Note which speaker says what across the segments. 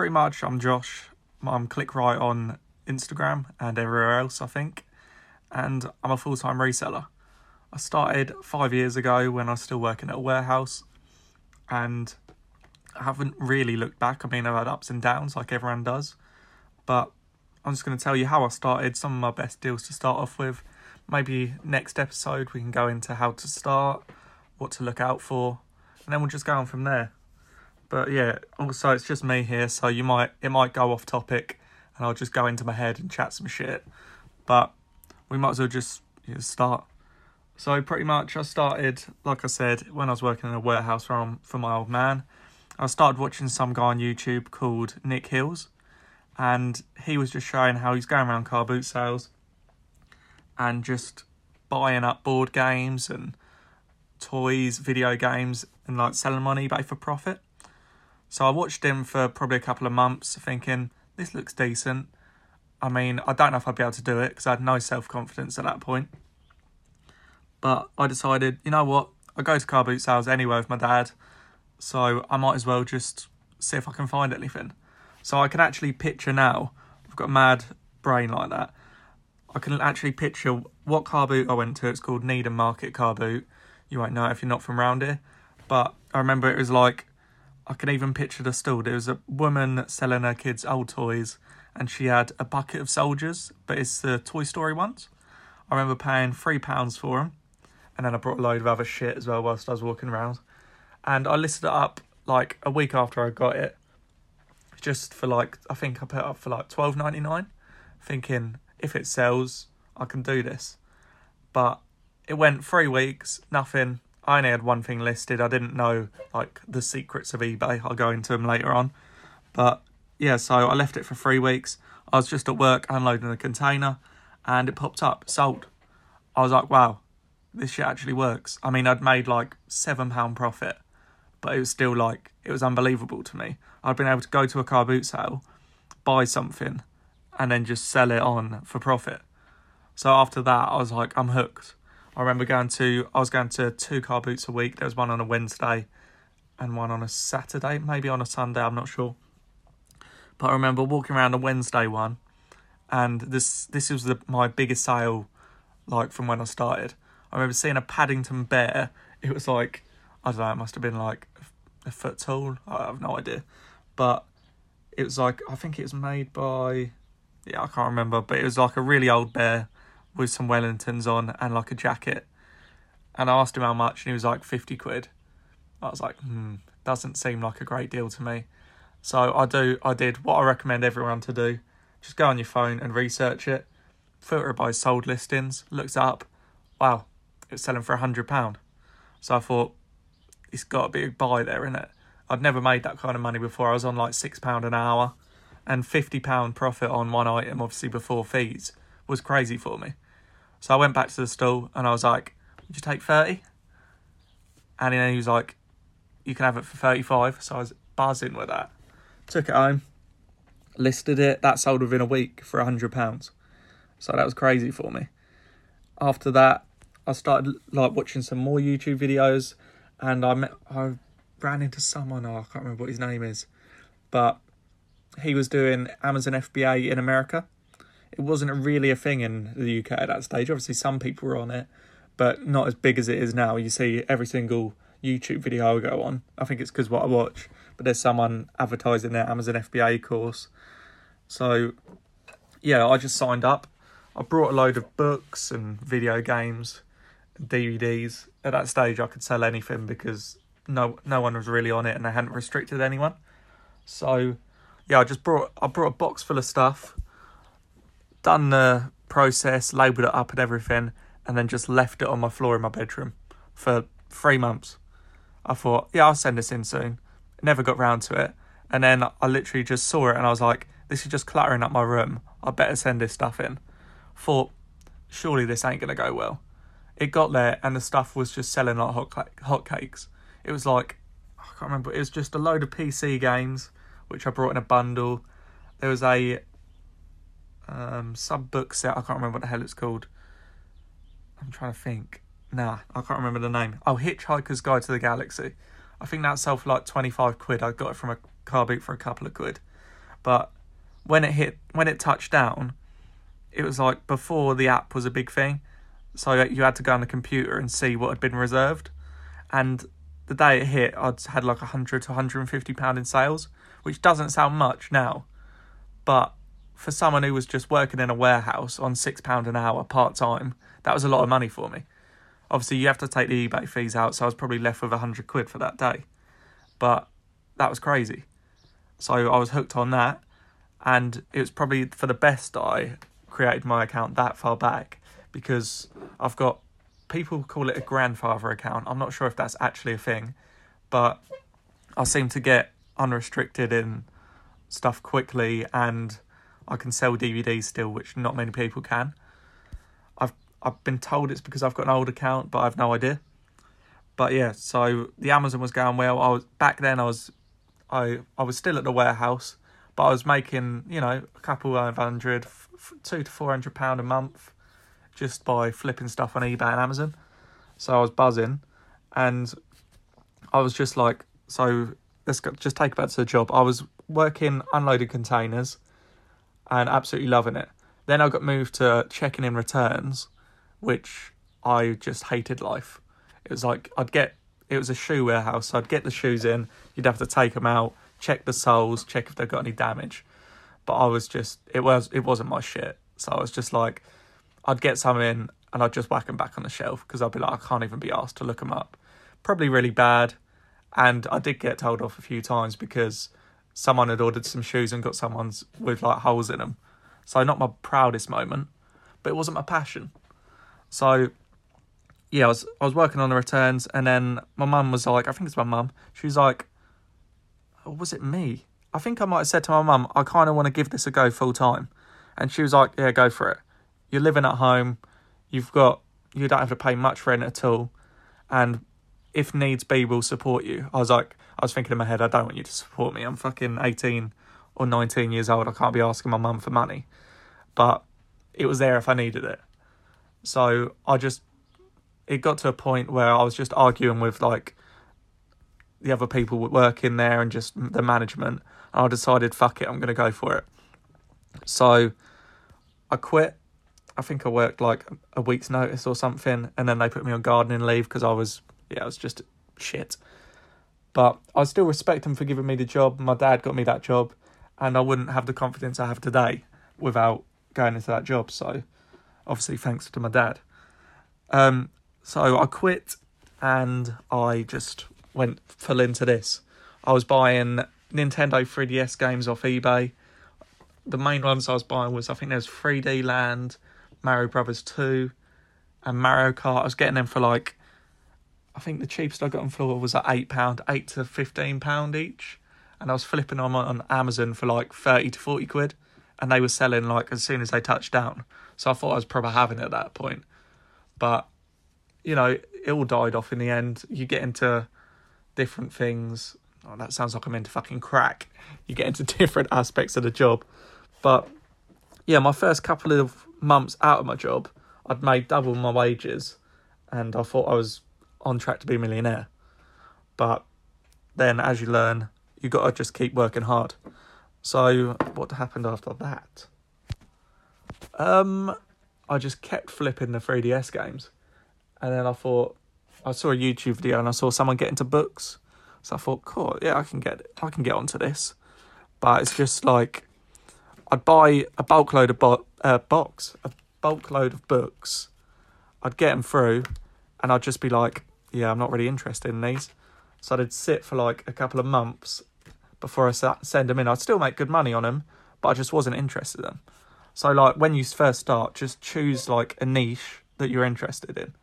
Speaker 1: pretty much, I'm Josh. I'm Click Right on Instagram and everywhere else, I think. And I'm a full time reseller. I started five years ago when I was still working at a warehouse. And I haven't really looked back. I mean, I've had ups and downs like everyone does. But I'm just going to tell you how I started, some of my best deals to start off with. Maybe next episode we can go into how to start, what to look out for, and then we'll just go on from there. But yeah, also it's just me here, so you might it might go off topic, and I'll just go into my head and chat some shit. But we might as well just you know, start. So pretty much, I started like I said when I was working in a warehouse for um, for my old man. I started watching some guy on YouTube called Nick Hills, and he was just showing how he's going around car boot sales and just buying up board games and toys, video games, and like selling on eBay for profit. So I watched him for probably a couple of months, thinking this looks decent. I mean, I don't know if I'd be able to do it because I had no self confidence at that point. But I decided, you know what? I go to car boot sales anyway with my dad, so I might as well just see if I can find anything. So I can actually picture now. I've got a mad brain like that. I can actually picture what car boot I went to. It's called Needham Market Car Boot. You won't know if you're not from round here, but I remember it was like I can even picture the stall. There was a woman selling her kids old toys, and she had a bucket of soldiers, but it's the Toy Story ones. I remember paying three pounds for them, and then I brought a load of other shit as well whilst I was walking around. And I listed it up like a week after I got it, just for like I think I put it up for like twelve ninety nine, thinking if it sells, I can do this. But it went three weeks, nothing. I only had one thing listed. I didn't know like the secrets of eBay. I'll go into them later on. But yeah, so I left it for three weeks. I was just at work unloading a container and it popped up, sold. I was like, wow, this shit actually works. I mean, I'd made like seven pound profit, but it was still like, it was unbelievable to me. I'd been able to go to a car boot sale, buy something, and then just sell it on for profit. So after that, I was like, I'm hooked. I remember going to, I was going to two car boots a week. There was one on a Wednesday and one on a Saturday, maybe on a Sunday, I'm not sure. But I remember walking around the Wednesday one, and this this was the, my biggest sale, like from when I started. I remember seeing a Paddington bear. It was like, I don't know, it must have been like a foot tall. I have no idea, but it was like I think it was made by yeah, I can't remember, but it was like a really old bear with some Wellingtons on and like a jacket. And I asked him how much, and he was like 50 quid. I was like, hmm, doesn't seem like a great deal to me. So I do, I did what I recommend everyone to do. Just go on your phone and research it. Filter by sold listings. Looks up. Wow, it's selling for a hundred pound. So I thought, it's got to be a buy there, isn't it? I'd never made that kind of money before. I was on like six pound an hour and £50 profit on one item, obviously before fees, was crazy for me. So I went back to the stall and I was like, Would you take 30 And then he was like, You can have it for 35 So I was buzzing with that. Took it home, listed it, that sold within a week for £100. So that was crazy for me. After that, I started like watching some more YouTube videos and I met, I ran into someone, oh, I can't remember what his name is, but he was doing Amazon FBA in America. It wasn't really a thing in the UK at that stage. Obviously, some people were on it, but not as big as it is now. You see every single YouTube video I go on. I think it's because what I watch, but there's someone advertising their Amazon FBA course. So, yeah, I just signed up. I brought a load of books and video games, DVDs. At that stage, I could sell anything because no no one was really on it, and they hadn't restricted anyone. So yeah, I just brought I brought a box full of stuff, done the process, labelled it up and everything, and then just left it on my floor in my bedroom for three months. I thought, yeah, I'll send this in soon. Never got round to it. And then I literally just saw it and I was like, this is just cluttering up my room. I better send this stuff in. Thought, surely this ain't going to go well. It got there and the stuff was just selling like hot, hot cakes. It was like, I can't remember, it was just a load of PC games which I brought in a bundle. There was a um, sub book set. I can't remember what the hell it's called. I'm trying to think. Nah, I can't remember the name. Oh, Hitchhiker's Guide to the Galaxy. I think that sold for like 25 quid. I got it from a car boot for a couple of quid. But when it hit, when it touched down, it was like before the app was a big thing. So you had to go on the computer and see what had been reserved. And the day it hit, I'd had like 100 to 150 pound in sales, which doesn't sound much now, but for someone who was just working in a warehouse on six pound an hour part time, that was a lot of money for me. Obviously, you have to take the eBay fees out, so I was probably left with a 100 quid for that day. But that was crazy. So I was hooked on that, and it was probably for the best I created my account that far back because I've got people call it a grandfather account. I'm not sure if that's actually a thing, but I seem to get unrestricted in stuff quickly and I can sell DVDs still, which not many people can. I've I've been told it's because I've got an old account, but I've no idea. But yeah, so the Amazon was going well. I was back then. I was I I was still at the warehouse, but I was making you know a couple of hundred, two to four hundred pound a month, just by flipping stuff on eBay and Amazon. So I was buzzing, and I was just like, so let's go, just take back to the job. I was working unloaded containers and absolutely loving it. Then I got moved to checking in returns, which I just hated life. It was like I'd get it was a shoe warehouse, so I'd get the shoes in, you'd have to take them out, check the soles, check if they've got any damage. But I was just it was it wasn't my shit. So I was just like I'd get some in and I'd just whack them back on the shelf because I'd be like I can't even be asked to look them up. Probably really bad, and I did get told off a few times because someone had ordered some shoes and got someone's with like holes in them. So not my proudest moment, but it wasn't my passion. So yeah, I was I was working on the returns, and then my mum was like, I think it's my mum. She was like, or was it me? I think I might have said to my mum, I kind of want to give this a go full time, and she was like, Yeah, go for it. You're living at home, you've got you don't have to pay much rent at all, and if needs be, we'll support you. I was like, I was thinking in my head, I don't want you to support me. I'm fucking 18 or 19 years old. I can't be asking my mum for money. But it was there if I needed it. So I just, it got to a point where I was just arguing with like the other people working there and just the management. And I decided, fuck it, I'm going to go for it. So I quit. I think I worked like a week's notice or something. And then they put me on gardening leave because I was, yeah, it was just shit. But I still respect him for giving me the job. My dad got me that job, and I wouldn't have the confidence I have today without going into that job. So, obviously, thanks to my dad. Um, so I quit, and I just went full into this. I was buying Nintendo 3DS games off eBay. The main ones I was buying was I think there's 3D Land, Mario Brothers 2, and Mario Kart. I was getting them for like I think the cheapest I got on floor was at eight pound, eight to fifteen pound each, and I was flipping them on Amazon for like thirty to forty quid, and they were selling like as soon as they touched down. So I thought I was probably having it at that point, but you know it all died off in the end. You get into different things. Oh, that sounds like I'm into fucking crack. You get into different aspects of the job, but yeah, my first couple of months out of my job, I'd made double my wages, and I thought I was on track to be a millionaire. But then, as you learn, you got to just keep working hard. So, what happened after that? Um, I just kept flipping the 3DS games, and then I thought I saw a YouTube video and I saw someone get into books, so I thought, cool, yeah, I can get I can get onto this. But it's just like I'd buy a bulk load of bo- uh, box, a bulk load of books. I'd get them through, and I'd just be like, yeah, I'm not really interested in these. So I'd sit for like a couple of months before I send them in. I'd still make good money on them, but I just wasn't interested in them. So like when you first start, just choose like a niche that you're interested in.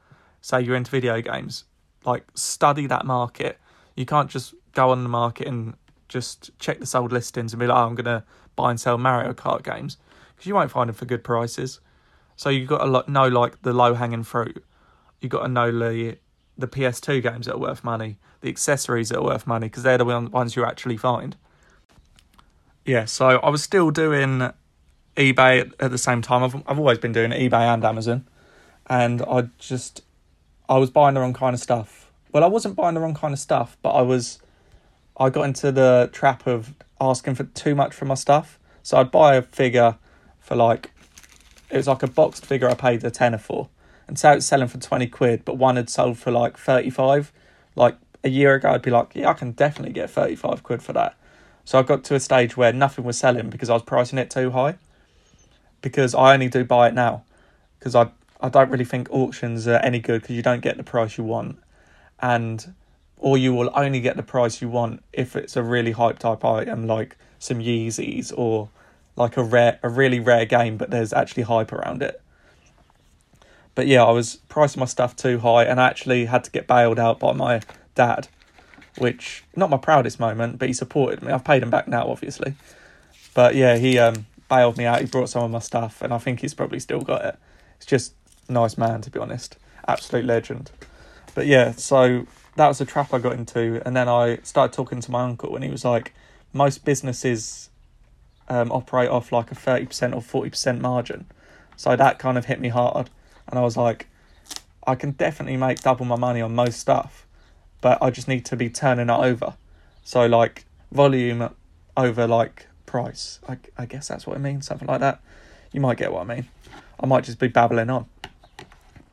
Speaker 1: Say you're into video games, like study that market. You can't just go on the market and just check the sold listings and be like, oh, I'm gonna buy and sell Mario Kart games because you won't find them for good prices. So you've got to know like the low hanging fruit. You've got to know the the PS2 games that are worth money, the accessories that are worth money, because they're the ones you actually find. Yeah, so I was still doing eBay at the same time. I've I've always been doing eBay and Amazon, and I just I was buying the wrong kind of stuff. Well, I wasn't buying the wrong kind of stuff, but I was I got into the trap of asking for too much for my stuff. So I'd buy a figure for like, it was like a boxed figure I paid a tenner for. And say it's selling for 20 quid, but one had sold for like 35. Like a year ago, I'd be like, yeah, I can definitely get 35 quid for that. So I got to a stage where nothing was selling because I was pricing it too high. Because I only do buy it now. Because I, I don't really think auctions are any good because you don't get the price you want. And or you will only get the price you want if it's a really hype type item like some Yeezys or like a rare a really rare game but there's actually hype around it. But yeah, I was pricing my stuff too high and I actually had to get bailed out by my dad, which not my proudest moment, but he supported me. I've paid him back now obviously. But yeah, he um bailed me out. He brought some of my stuff and I think he's probably still got it. It's just nice man to be honest. Absolute legend. But yeah, so that was a trap I got into, and then I started talking to my uncle, and he was like, most businesses um, operate off like a thirty percent or forty percent margin, so that kind of hit me hard, and I was like, I can definitely make double my money on most stuff, but I just need to be turning it over, so like volume over like price. I I guess that's what it means, something like that. You might get what I mean. I might just be babbling on.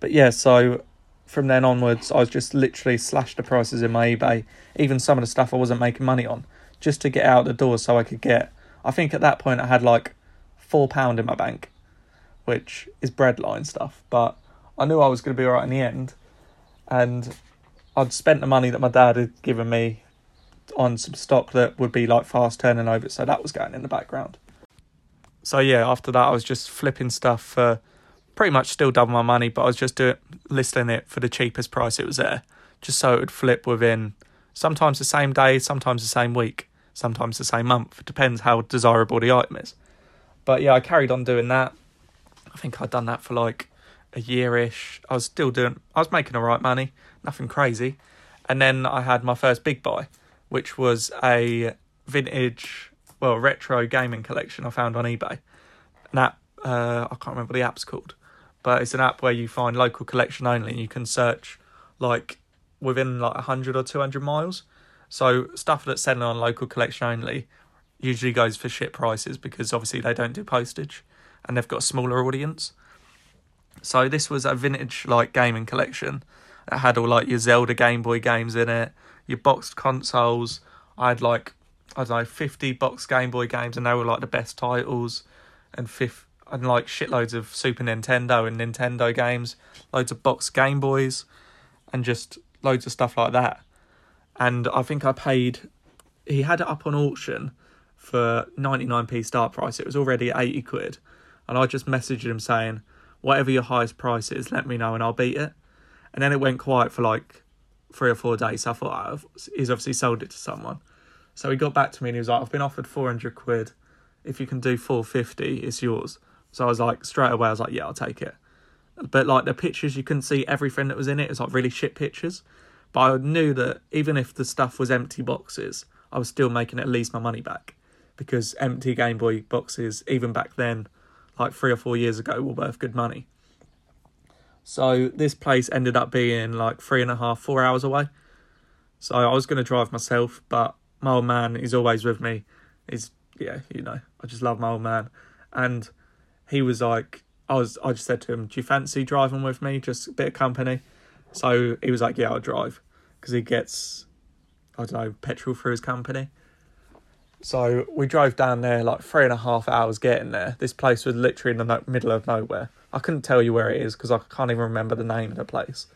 Speaker 1: But yeah, so from then onwards, I was just literally slashed the prices in my eBay, even some of the stuff I wasn't making money on, just to get out the door so I could get. I think at that point I had like four pound in my bank, which is breadline stuff, but I knew I was going to be alright in the end, and I'd spent the money that my dad had given me on some stock that would be like fast turning over, so that was going in the background. So yeah, after that I was just flipping stuff for pretty much still double my money, but I was just doing listing it for the cheapest price it was there, just so it would flip within sometimes the same day, sometimes the same week, sometimes the same month. It depends how desirable the item is. But yeah, I carried on doing that. I think I'd done that for like a year ish. I was still doing, I was making alright money, nothing crazy. And then I had my first big buy, which was a vintage, well, retro gaming collection I found on eBay. And that, uh, I can't remember the app's called but it's an app where you find local collection only and you can search like within like 100 or 200 miles so stuff that's selling on local collection only usually goes for shit prices because obviously they don't do postage and they've got a smaller audience so this was a vintage like gaming collection that had all like your zelda game boy games in it your boxed consoles i had like i don't know 50 boxed game boy games and they were like the best titles and fifth and like shitloads of Super Nintendo and Nintendo games, loads of box Game Boys, and just loads of stuff like that. And I think I paid. He had it up on auction for 99p start price. It was already 80 quid. And I just messaged him saying, whatever your highest price is, let me know and I'll beat it. And then it went quiet for like three or four days. So I thought, oh, he's obviously sold it to someone. So he got back to me and he was like, I've been offered 400 quid. If you can do 450, it's yours. So I was like, straight away, I was like, yeah, I'll take it. But like the pictures, you couldn't see everything that was in it. It was like really shit pictures. But I knew that even if the stuff was empty boxes, I was still making at least my money back. Because empty Game Boy boxes, even back then, like three or four years ago, were worth good money. So this place ended up being like three and a half, four hours away. So I was going to drive myself, but my old man is always with me. He's, yeah, you know, I just love my old man. And he was like, I was, I just said to him, "Do you fancy driving with me? Just a bit of company." So he was like, "Yeah, I'll drive," because he gets, I don't know, petrol for his company. So we drove down there like three and a half hours getting there. This place was literally in the middle of nowhere. I couldn't tell you where it is because I can't even remember the name of the place.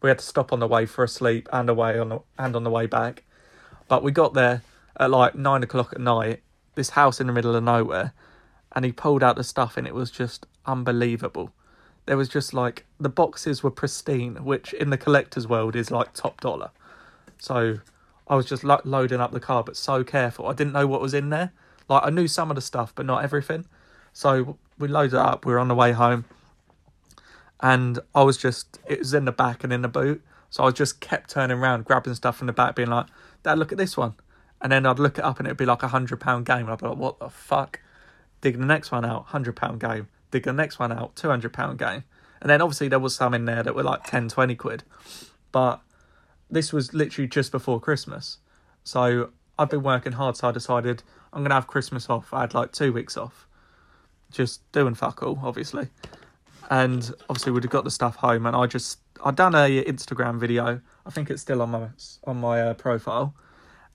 Speaker 1: We had to stop on the way for a sleep and away on the, and on the way back. But we got there at like nine o'clock at night. This house in the middle of nowhere, and he pulled out the stuff and it was just unbelievable. There was just like the boxes were pristine, which in the collector's world is like top dollar. So I was just lo- loading up the car, but so careful. I didn't know what was in there. Like I knew some of the stuff, but not everything. So we loaded up. We were on the way home, and I was just it was in the back and in the boot. So I just kept turning around, grabbing stuff from the back, being like, "Dad, look at this one." And then I'd look it up, and it'd be like a hundred pound game. I'd be like, "What the fuck?" dig the next one out, hundred pound game, dig the next one out, two hundred pound game, and then obviously there was some in there that were like 10, 20 quid, but this was literally just before Christmas, so I've been working hard, so I decided I'm gonna have Christmas off. I had like two weeks off, just doing fuck all, obviously. And obviously we'd have got the stuff home, and I just I'd done a Instagram video. I think it's still on my on my uh, profile,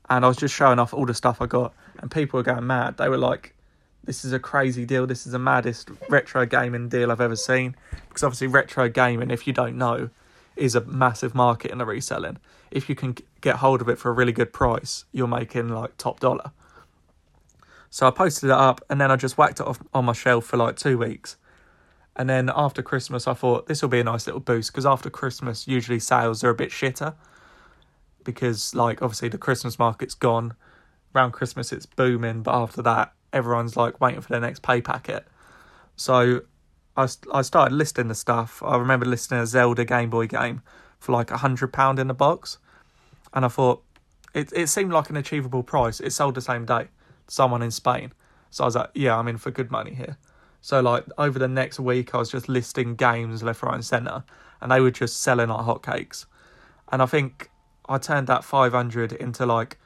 Speaker 1: and I was just showing off all the stuff I got, and people were going mad. They were like, "This is a crazy deal. This is the maddest retro gaming deal I've ever seen." Because obviously retro gaming, if you don't know, is a massive market in the reselling. If you can get hold of it for a really good price, you're making like top dollar. So I posted it up and then I just whacked it off on my shelf for like two weeks. And then after Christmas, I thought this will be a nice little boost because after Christmas, usually sales are a bit shitter because, like, obviously the Christmas market's gone. Around Christmas, it's booming, but after that, everyone's like waiting for their next pay packet. So I, I started listing the stuff. I remember listing a Zelda Game Boy game for like a hundred pound in the box, and I thought it it seemed like an achievable price. It sold the same day. Someone in Spain, so I was like, yeah, I'm in for good money here. So like over the next week, I was just listing games left, right, and centre, and they were just selling like hotcakes. And I think I turned that five hundred into like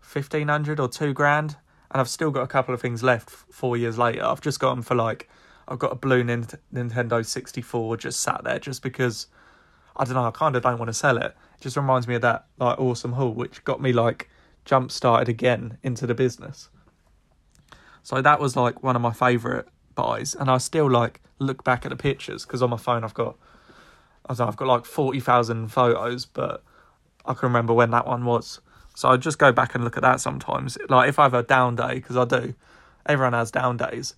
Speaker 1: fifteen hundred or two grand, and I've still got a couple of things left. Four years later, I've just got them for like I've got a blue Nintendo 64 just sat there just because I don't know, I kind of don't want to sell it. It just reminds me of that like awesome haul which got me like jump started again into the business. So that was like one of my favorite buys and I still like look back at the pictures because on my phone I've got I don't know, I've got like 40,000 photos but I can remember when that one was. So I just go back and look at that sometimes. Like if I have a down day because I do. Everyone has down days.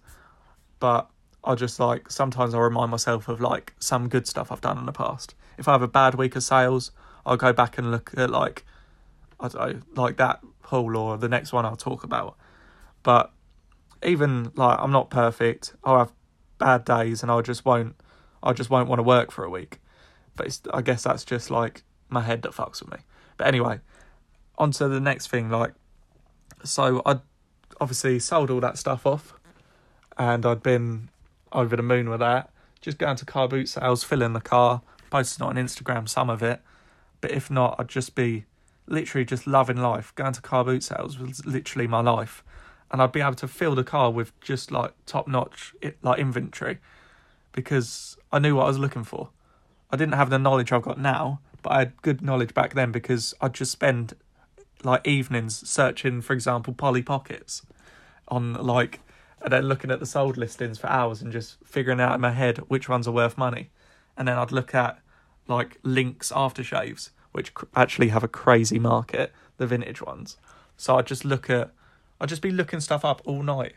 Speaker 1: But I just like sometimes I remind myself of like some good stuff I've done in the past. If I have a bad week of sales, I'll go back and look at like I don't know, like that haul or the next one I'll talk about. But even like I'm not perfect. I'll have bad days and I just won't I just won't want to work for a week. But I guess that's just like my head that fucks with me. But anyway, on to the next thing. Like, so I obviously sold all that stuff off, and I'd been over the moon with that. Just going to car boot sales, fill in the car, post posting on Instagram some of it. But if not, I'd just be literally just loving life. Going to car boot sales was literally my life. And I'd be able to fill the car with just like top notch like inventory because I knew what I was looking for. I didn't have the knowledge I've got now, but I had good knowledge back then because I'd just spend like evenings searching, for example, Polly Pockets on like and then looking at the sold listings for hours and just figuring out in my head which ones are worth money. And then I'd look at like Lynx aftershaves, which actually have a crazy market, the vintage ones. So I'd just look at, I'd just be looking stuff up all night.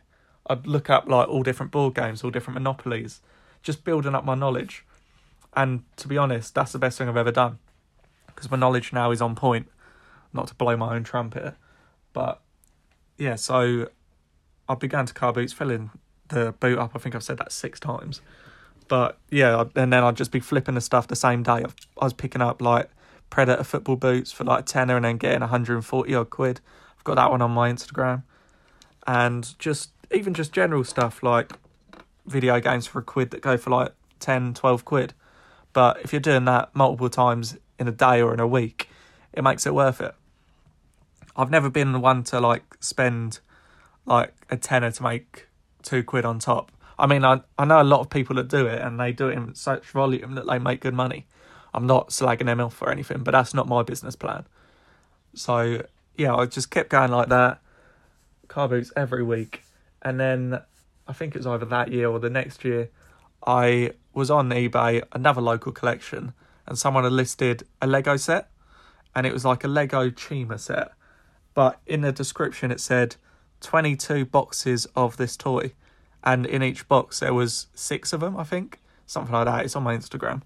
Speaker 1: I'd look up like all different board games, all different monopolies, just building up my knowledge. And to be honest, that's the best thing I've ever done because my knowledge now is on point. Not to blow my own trumpet, but yeah, so I began to car boots, filling the boot up. I think I've said that six times. But yeah, and then I'd just be flipping the stuff the same day. I was picking up like Predator football boots for like tenner and then getting 140 odd quid. I've got that one on my Instagram. And just even just general stuff like video games for a quid that go for like 10, 12 quid. But if you're doing that multiple times in a day or in a week, it makes it worth it. I've never been the one to like spend like a tenner to make two quid on top. I mean, I I know a lot of people that do it, and they do it in such volume that they make good money. I'm not slagging them off or anything, but that's not my business plan. So yeah, I just kept going like that, car boots every week, and then I think it was either that year or the next year, I was on eBay, another local collection, and someone had listed a Lego set, and it was like a Lego Chima set, but in the description it said 22 boxes of this toy and in each box there was six of them i think something like that. It's on my instagram.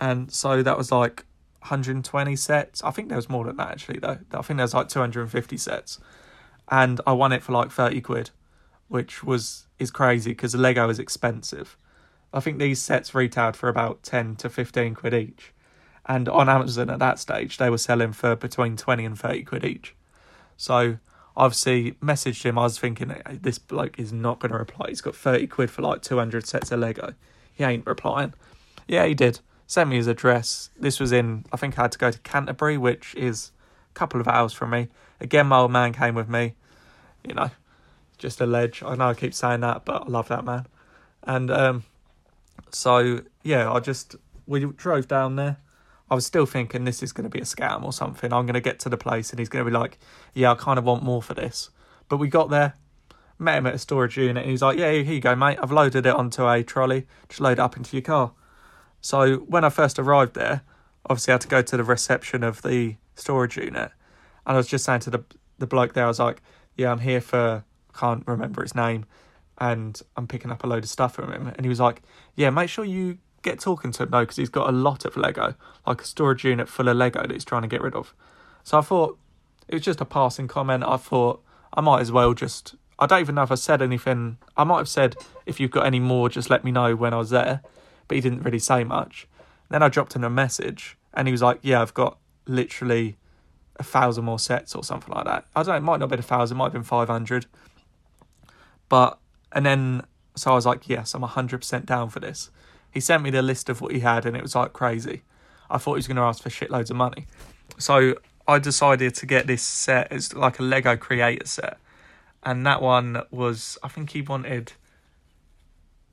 Speaker 1: And so that was like 120 sets. I think there was more than that actually though. I think there was like 250 sets. And i won it for like 30 quid which was is crazy because lego is expensive. I think these sets retailed for about 10 to 15 quid each. And on amazon at that stage they were selling for between 20 and 30 quid each. So obviously messaged him. I was thinking this bloke is not going to reply. He's got thirty quid for like two hundred sets of Lego. He ain't replying. Yeah, he did. Sent me his address. This was in. I think I had to go to Canterbury, which is a couple of hours from me. Again, my old man came with me. You know, just a ledge. I know I keep saying that, but I love that man. And um, so yeah, I just we drove down there. I was still thinking this is going to be a scam or something. I'm going to get to the place and he's going to be like, "Yeah, I kind of want more for this." But we got there, met him at a storage unit, and he's like, "Yeah, here you go, mate. I've loaded it onto a trolley. Just load it up into your car." So when I first arrived there, obviously I had to go to the reception of the storage unit, and I was just saying to the the bloke there, I was like, "Yeah, I'm here for can't remember his name." and I'm picking up a load of stuff from him. And he was like, Yeah, make sure you get talking to him though, because he's got a lot of Lego, like a storage unit full of Lego that he's trying to get rid of. So I thought it was just a passing comment. I thought I might as well just. I don't even know if I said anything. I might have said, if you've got any more, just let me know when I was there. But he didn't really say much. Then I dropped him a message and he was like, Yeah, I've got literally a thousand more sets or something like that. I don't know, it might not have been a thousand, it might have been 500. But, and then, so I was like, Yes, I'm 100% down for this. He sent me the list of what he had, and it was like crazy. I thought he was going to ask for shitloads of money. So I decided to get this set. It's like a Lego creator set. And that one was, I think he wanted,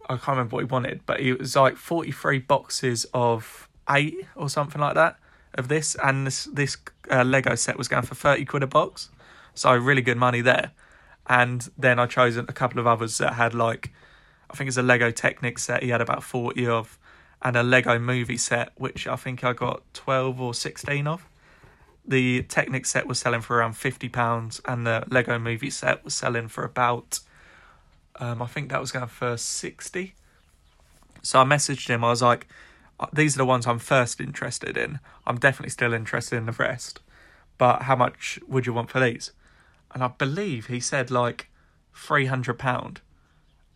Speaker 1: I can't remember what he wanted, but it was like 43 boxes of eight or something like that of this. And this, this uh, Lego set was going for 30 quid a box. So really good money there. And then I chose a couple of others that had like I think it's a Lego Technic set he had about 40 of, and a Lego movie set, which I think I got 12 or 16 of. The Technic set was selling for around £50, and the Lego movie set was selling for about, um, I think that was going for 60 So I messaged him, I was like, uh, these are the ones I'm first interested in. I'm definitely still interested in the rest. But how much would you want for these? And I believe he said like £300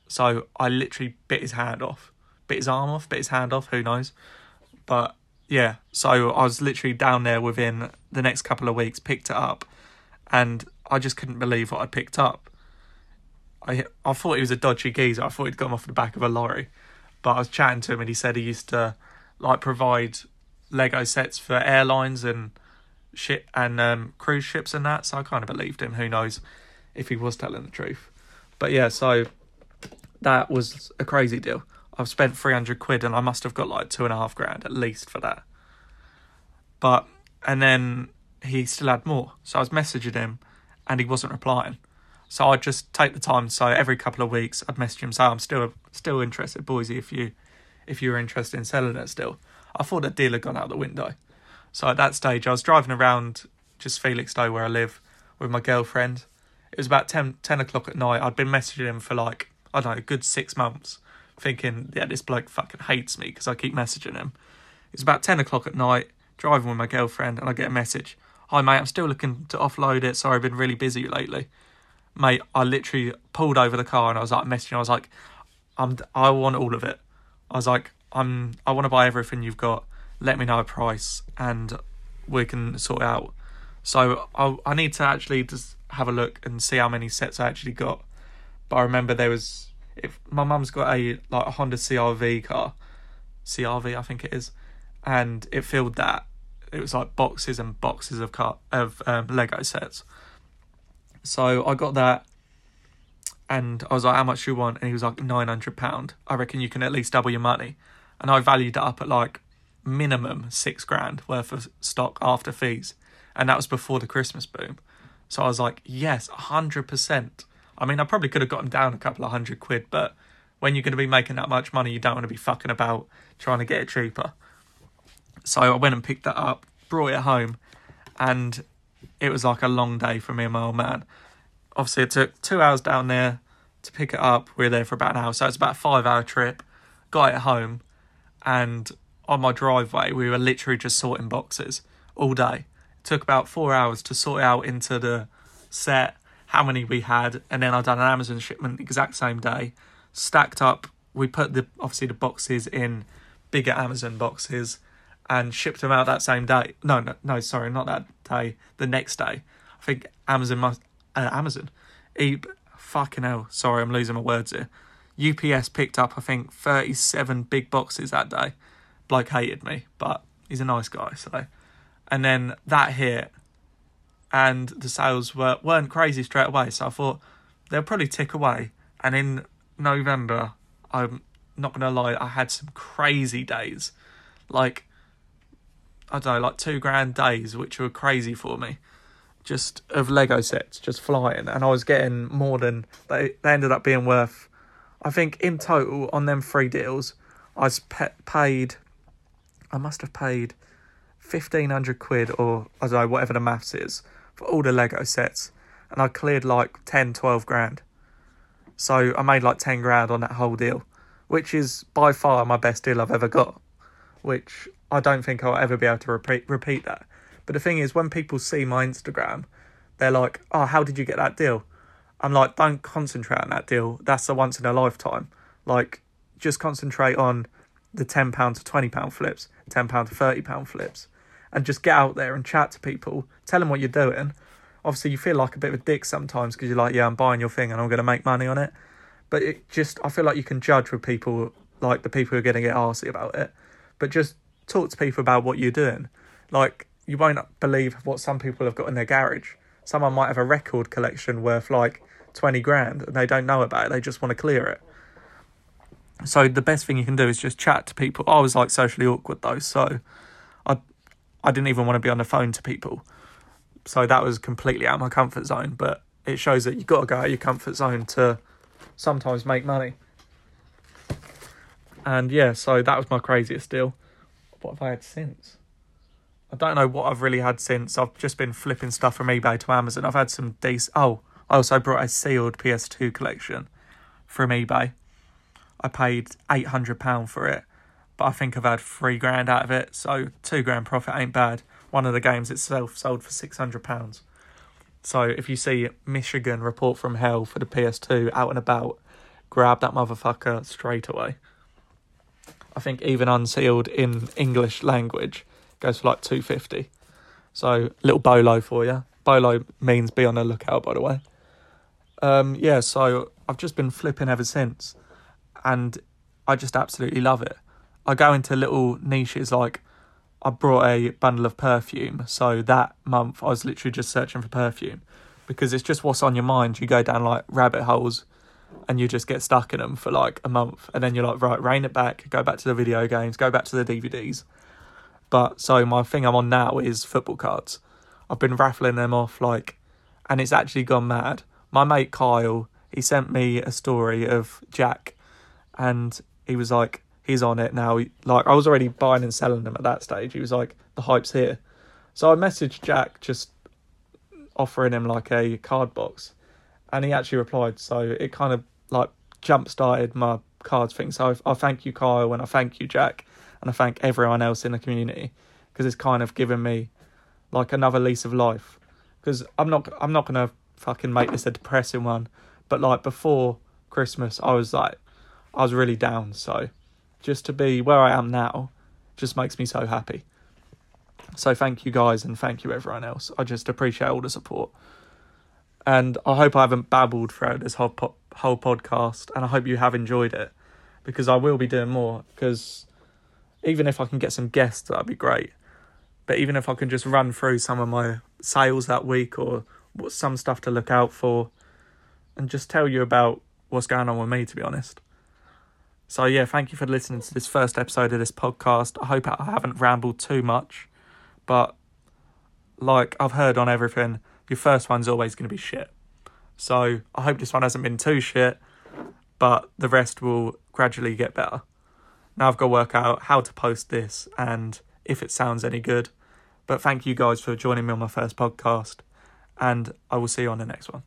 Speaker 1: so I literally bit his hand off, bit his arm off, bit his hand off. Who knows? But yeah, so I was literally down there within the next couple of weeks, picked it up, and I just couldn't believe what I picked up. I I thought he was a dodgy geezer. I thought he'd gone off the back of a lorry, but I was chatting to him and he said he used to like provide Lego sets for airlines and shit and um, cruise ships and that. So I kind of believed him. Who knows if he was telling the truth? But yeah, so that was a crazy deal. I've spent 300 quid and I must have got like two and a half grand at least for that. But, and then he still had more. So I was messaging him and he wasn't replying. So I'd just take the time. So every couple of weeks, I'd message him, say, I'm still still interested, Boise, if you if you're interested in selling it still. I thought that deal had gone out the window. So at that stage, I was driving around just Felixstowe where I live with my girlfriend. It was about 10, 10 o'clock at night. I'd been messaging him for like I don't know, a good six months, thinking, yeah, this bloke fucking hates me because I keep messaging him. It's about 10 o'clock at night, driving with my girlfriend, and I get a message. Hi, mate, I'm still looking to offload it. Sorry, I've been really busy lately. Mate, I literally pulled over the car and I was like messaging. I was like, I'm, I want all of it. I was like, I'm, I want to buy everything you've got. Let me know a price and we can sort it out. So I, I need to actually just have a look and see how many sets I actually got but I remember there was if my mum's got a like a Honda CRV car, CRV I think it is, and it filled that. It was like boxes and boxes of car of um, Lego sets. So I got that, and I was like, "How much you want?" And he was like, 900 pound. I reckon you can at least double your money." And I valued it up at like minimum six grand worth of stock after fees, and that was before the Christmas boom. So I was like, "Yes, hundred percent." I mean, I probably could have got gotten down a couple of hundred quid, but when you're going to be making that much money, you don't want to be fucking about trying to get it cheaper. So I went and picked that up, brought it home, and it was like a long day for me and my old man. Obviously, it took two hours down there to pick it up. We were there for about an hour, so it's about a five hour trip. Got it home, and on my driveway, we were literally just sorting boxes all day. It took about four hours to sort out into the set how many we had, and then I done an Amazon shipment exact same day, stacked up. We put the obviously the boxes in bigger Amazon boxes and shipped them out that same day. No, no, no, sorry, not that day. The next day, I think Amazon must uh, Amazon, e fucking hell. Sorry, I'm losing my words here. UPS picked up I think 37 big boxes that day. Bloke hated me, but he's a nice guy. So, and then that hit and the sales were weren't crazy straight away. So I thought they'll probably tick away. And in November, I'm not gonna lie, I had some crazy days, like I don't know, like two grand days, which were crazy for me. Just of Lego sets just flying, and I was getting more than they. They ended up being worth. I think in total on them three deals, I paid. I must have paid fifteen hundred quid, or I don't know, whatever the maths is, all the Lego sets, and I cleared like 10, 12 grand. So I made like ten grand on that whole deal, which is by far my best deal I've ever got. Which I don't think I'll ever be able to repeat repeat that. But the thing is, when people see my Instagram, they're like, "Oh, how did you get that deal?" I'm like, "Don't concentrate on that deal. That's a once in a lifetime. Like, just concentrate on the ten pound to twenty pound flips, ten pound to thirty pound flips, and just get out there and chat to people. Tell them what you're doing. Obviously, you feel like a bit of a dick sometimes because you're like, "Yeah, I'm buying your thing and I'm going to make money on it." But it just, I feel like you can judge with people like the people who are going to get arsy about it. But just talk to people about what you're doing. Like, you won't believe what some people have got in their garage. Someone might have a record collection worth like 20 grand and they don't know about it, they just want to clear it. So the best thing you can do is just chat to people. I was like socially awkward though, so I didn't even want to be on the phone to people. So that was completely out of my comfort zone, but it shows that you've got to go out of your comfort zone to sometimes make money. And yeah, so that was my craziest deal. What have I had since? I don't know what I've really had since. I've just been flipping stuff from eBay to Amazon. I've had some decent. Oh, I also brought a sealed PS2 collection from eBay. I paid eight hundred pound for it, but I think I've had three grand out of it. So two grand profit ain't bad. One of the games itself sold for six hundred pounds. So if you see Michigan report from hell for the PS2 out and about, grab that motherfucker straight away. I think even unsealed in English language goes for like 250. So little bolo for you. Bolo means be on the lookout by the way. Um yeah, so I've just been flipping ever since and I just absolutely love it. I go into little niches like I brought a bundle of perfume. So that month I was literally just searching for perfume because it's just what's on your mind. You go down like rabbit holes and you just get stuck in them for like a month and then you're like, right, rein it back, go back to the video games, go back to the DVDs. But so my thing I'm on now is football cards. I've been raffling them off like, and it's actually gone mad. My mate Kyle, he sent me a story of Jack and he was like, he's on it now. Like I was already buying and selling them at that stage. He was like, the hype's here. So I messaged Jack just offering him like a card box, and he actually replied. So it kind of like jump started my cards thing. So I, I thank you, Kyle, and I thank you, Jack, and I thank everyone else in the community because it's kind of given me like another lease of life. Because I'm not I'm not gonna fucking make this a depressing one, but like before Christmas, I was like I was really down. So just to be where I am now just makes me so happy. So thank you guys and thank you everyone else. I just appreciate all the support. And I hope I haven't babbled throughout this whole po- whole podcast and I hope you have enjoyed it because I will be doing more because even if I can get some guests that'd be great. But even if I can just run through some of my sales that week or some stuff to look out for and just tell you about what's going on with me to be honest. So, yeah, thank you for listening to this first episode of this podcast. I hope I haven't rambled too much, but like I've heard on everything, your first one's always going to be shit. So, I hope this one hasn't been too shit, but the rest will gradually get better. Now I've got to work out how to post this and if it sounds any good. But thank you guys for joining me on my first podcast, and I will see you on the next one.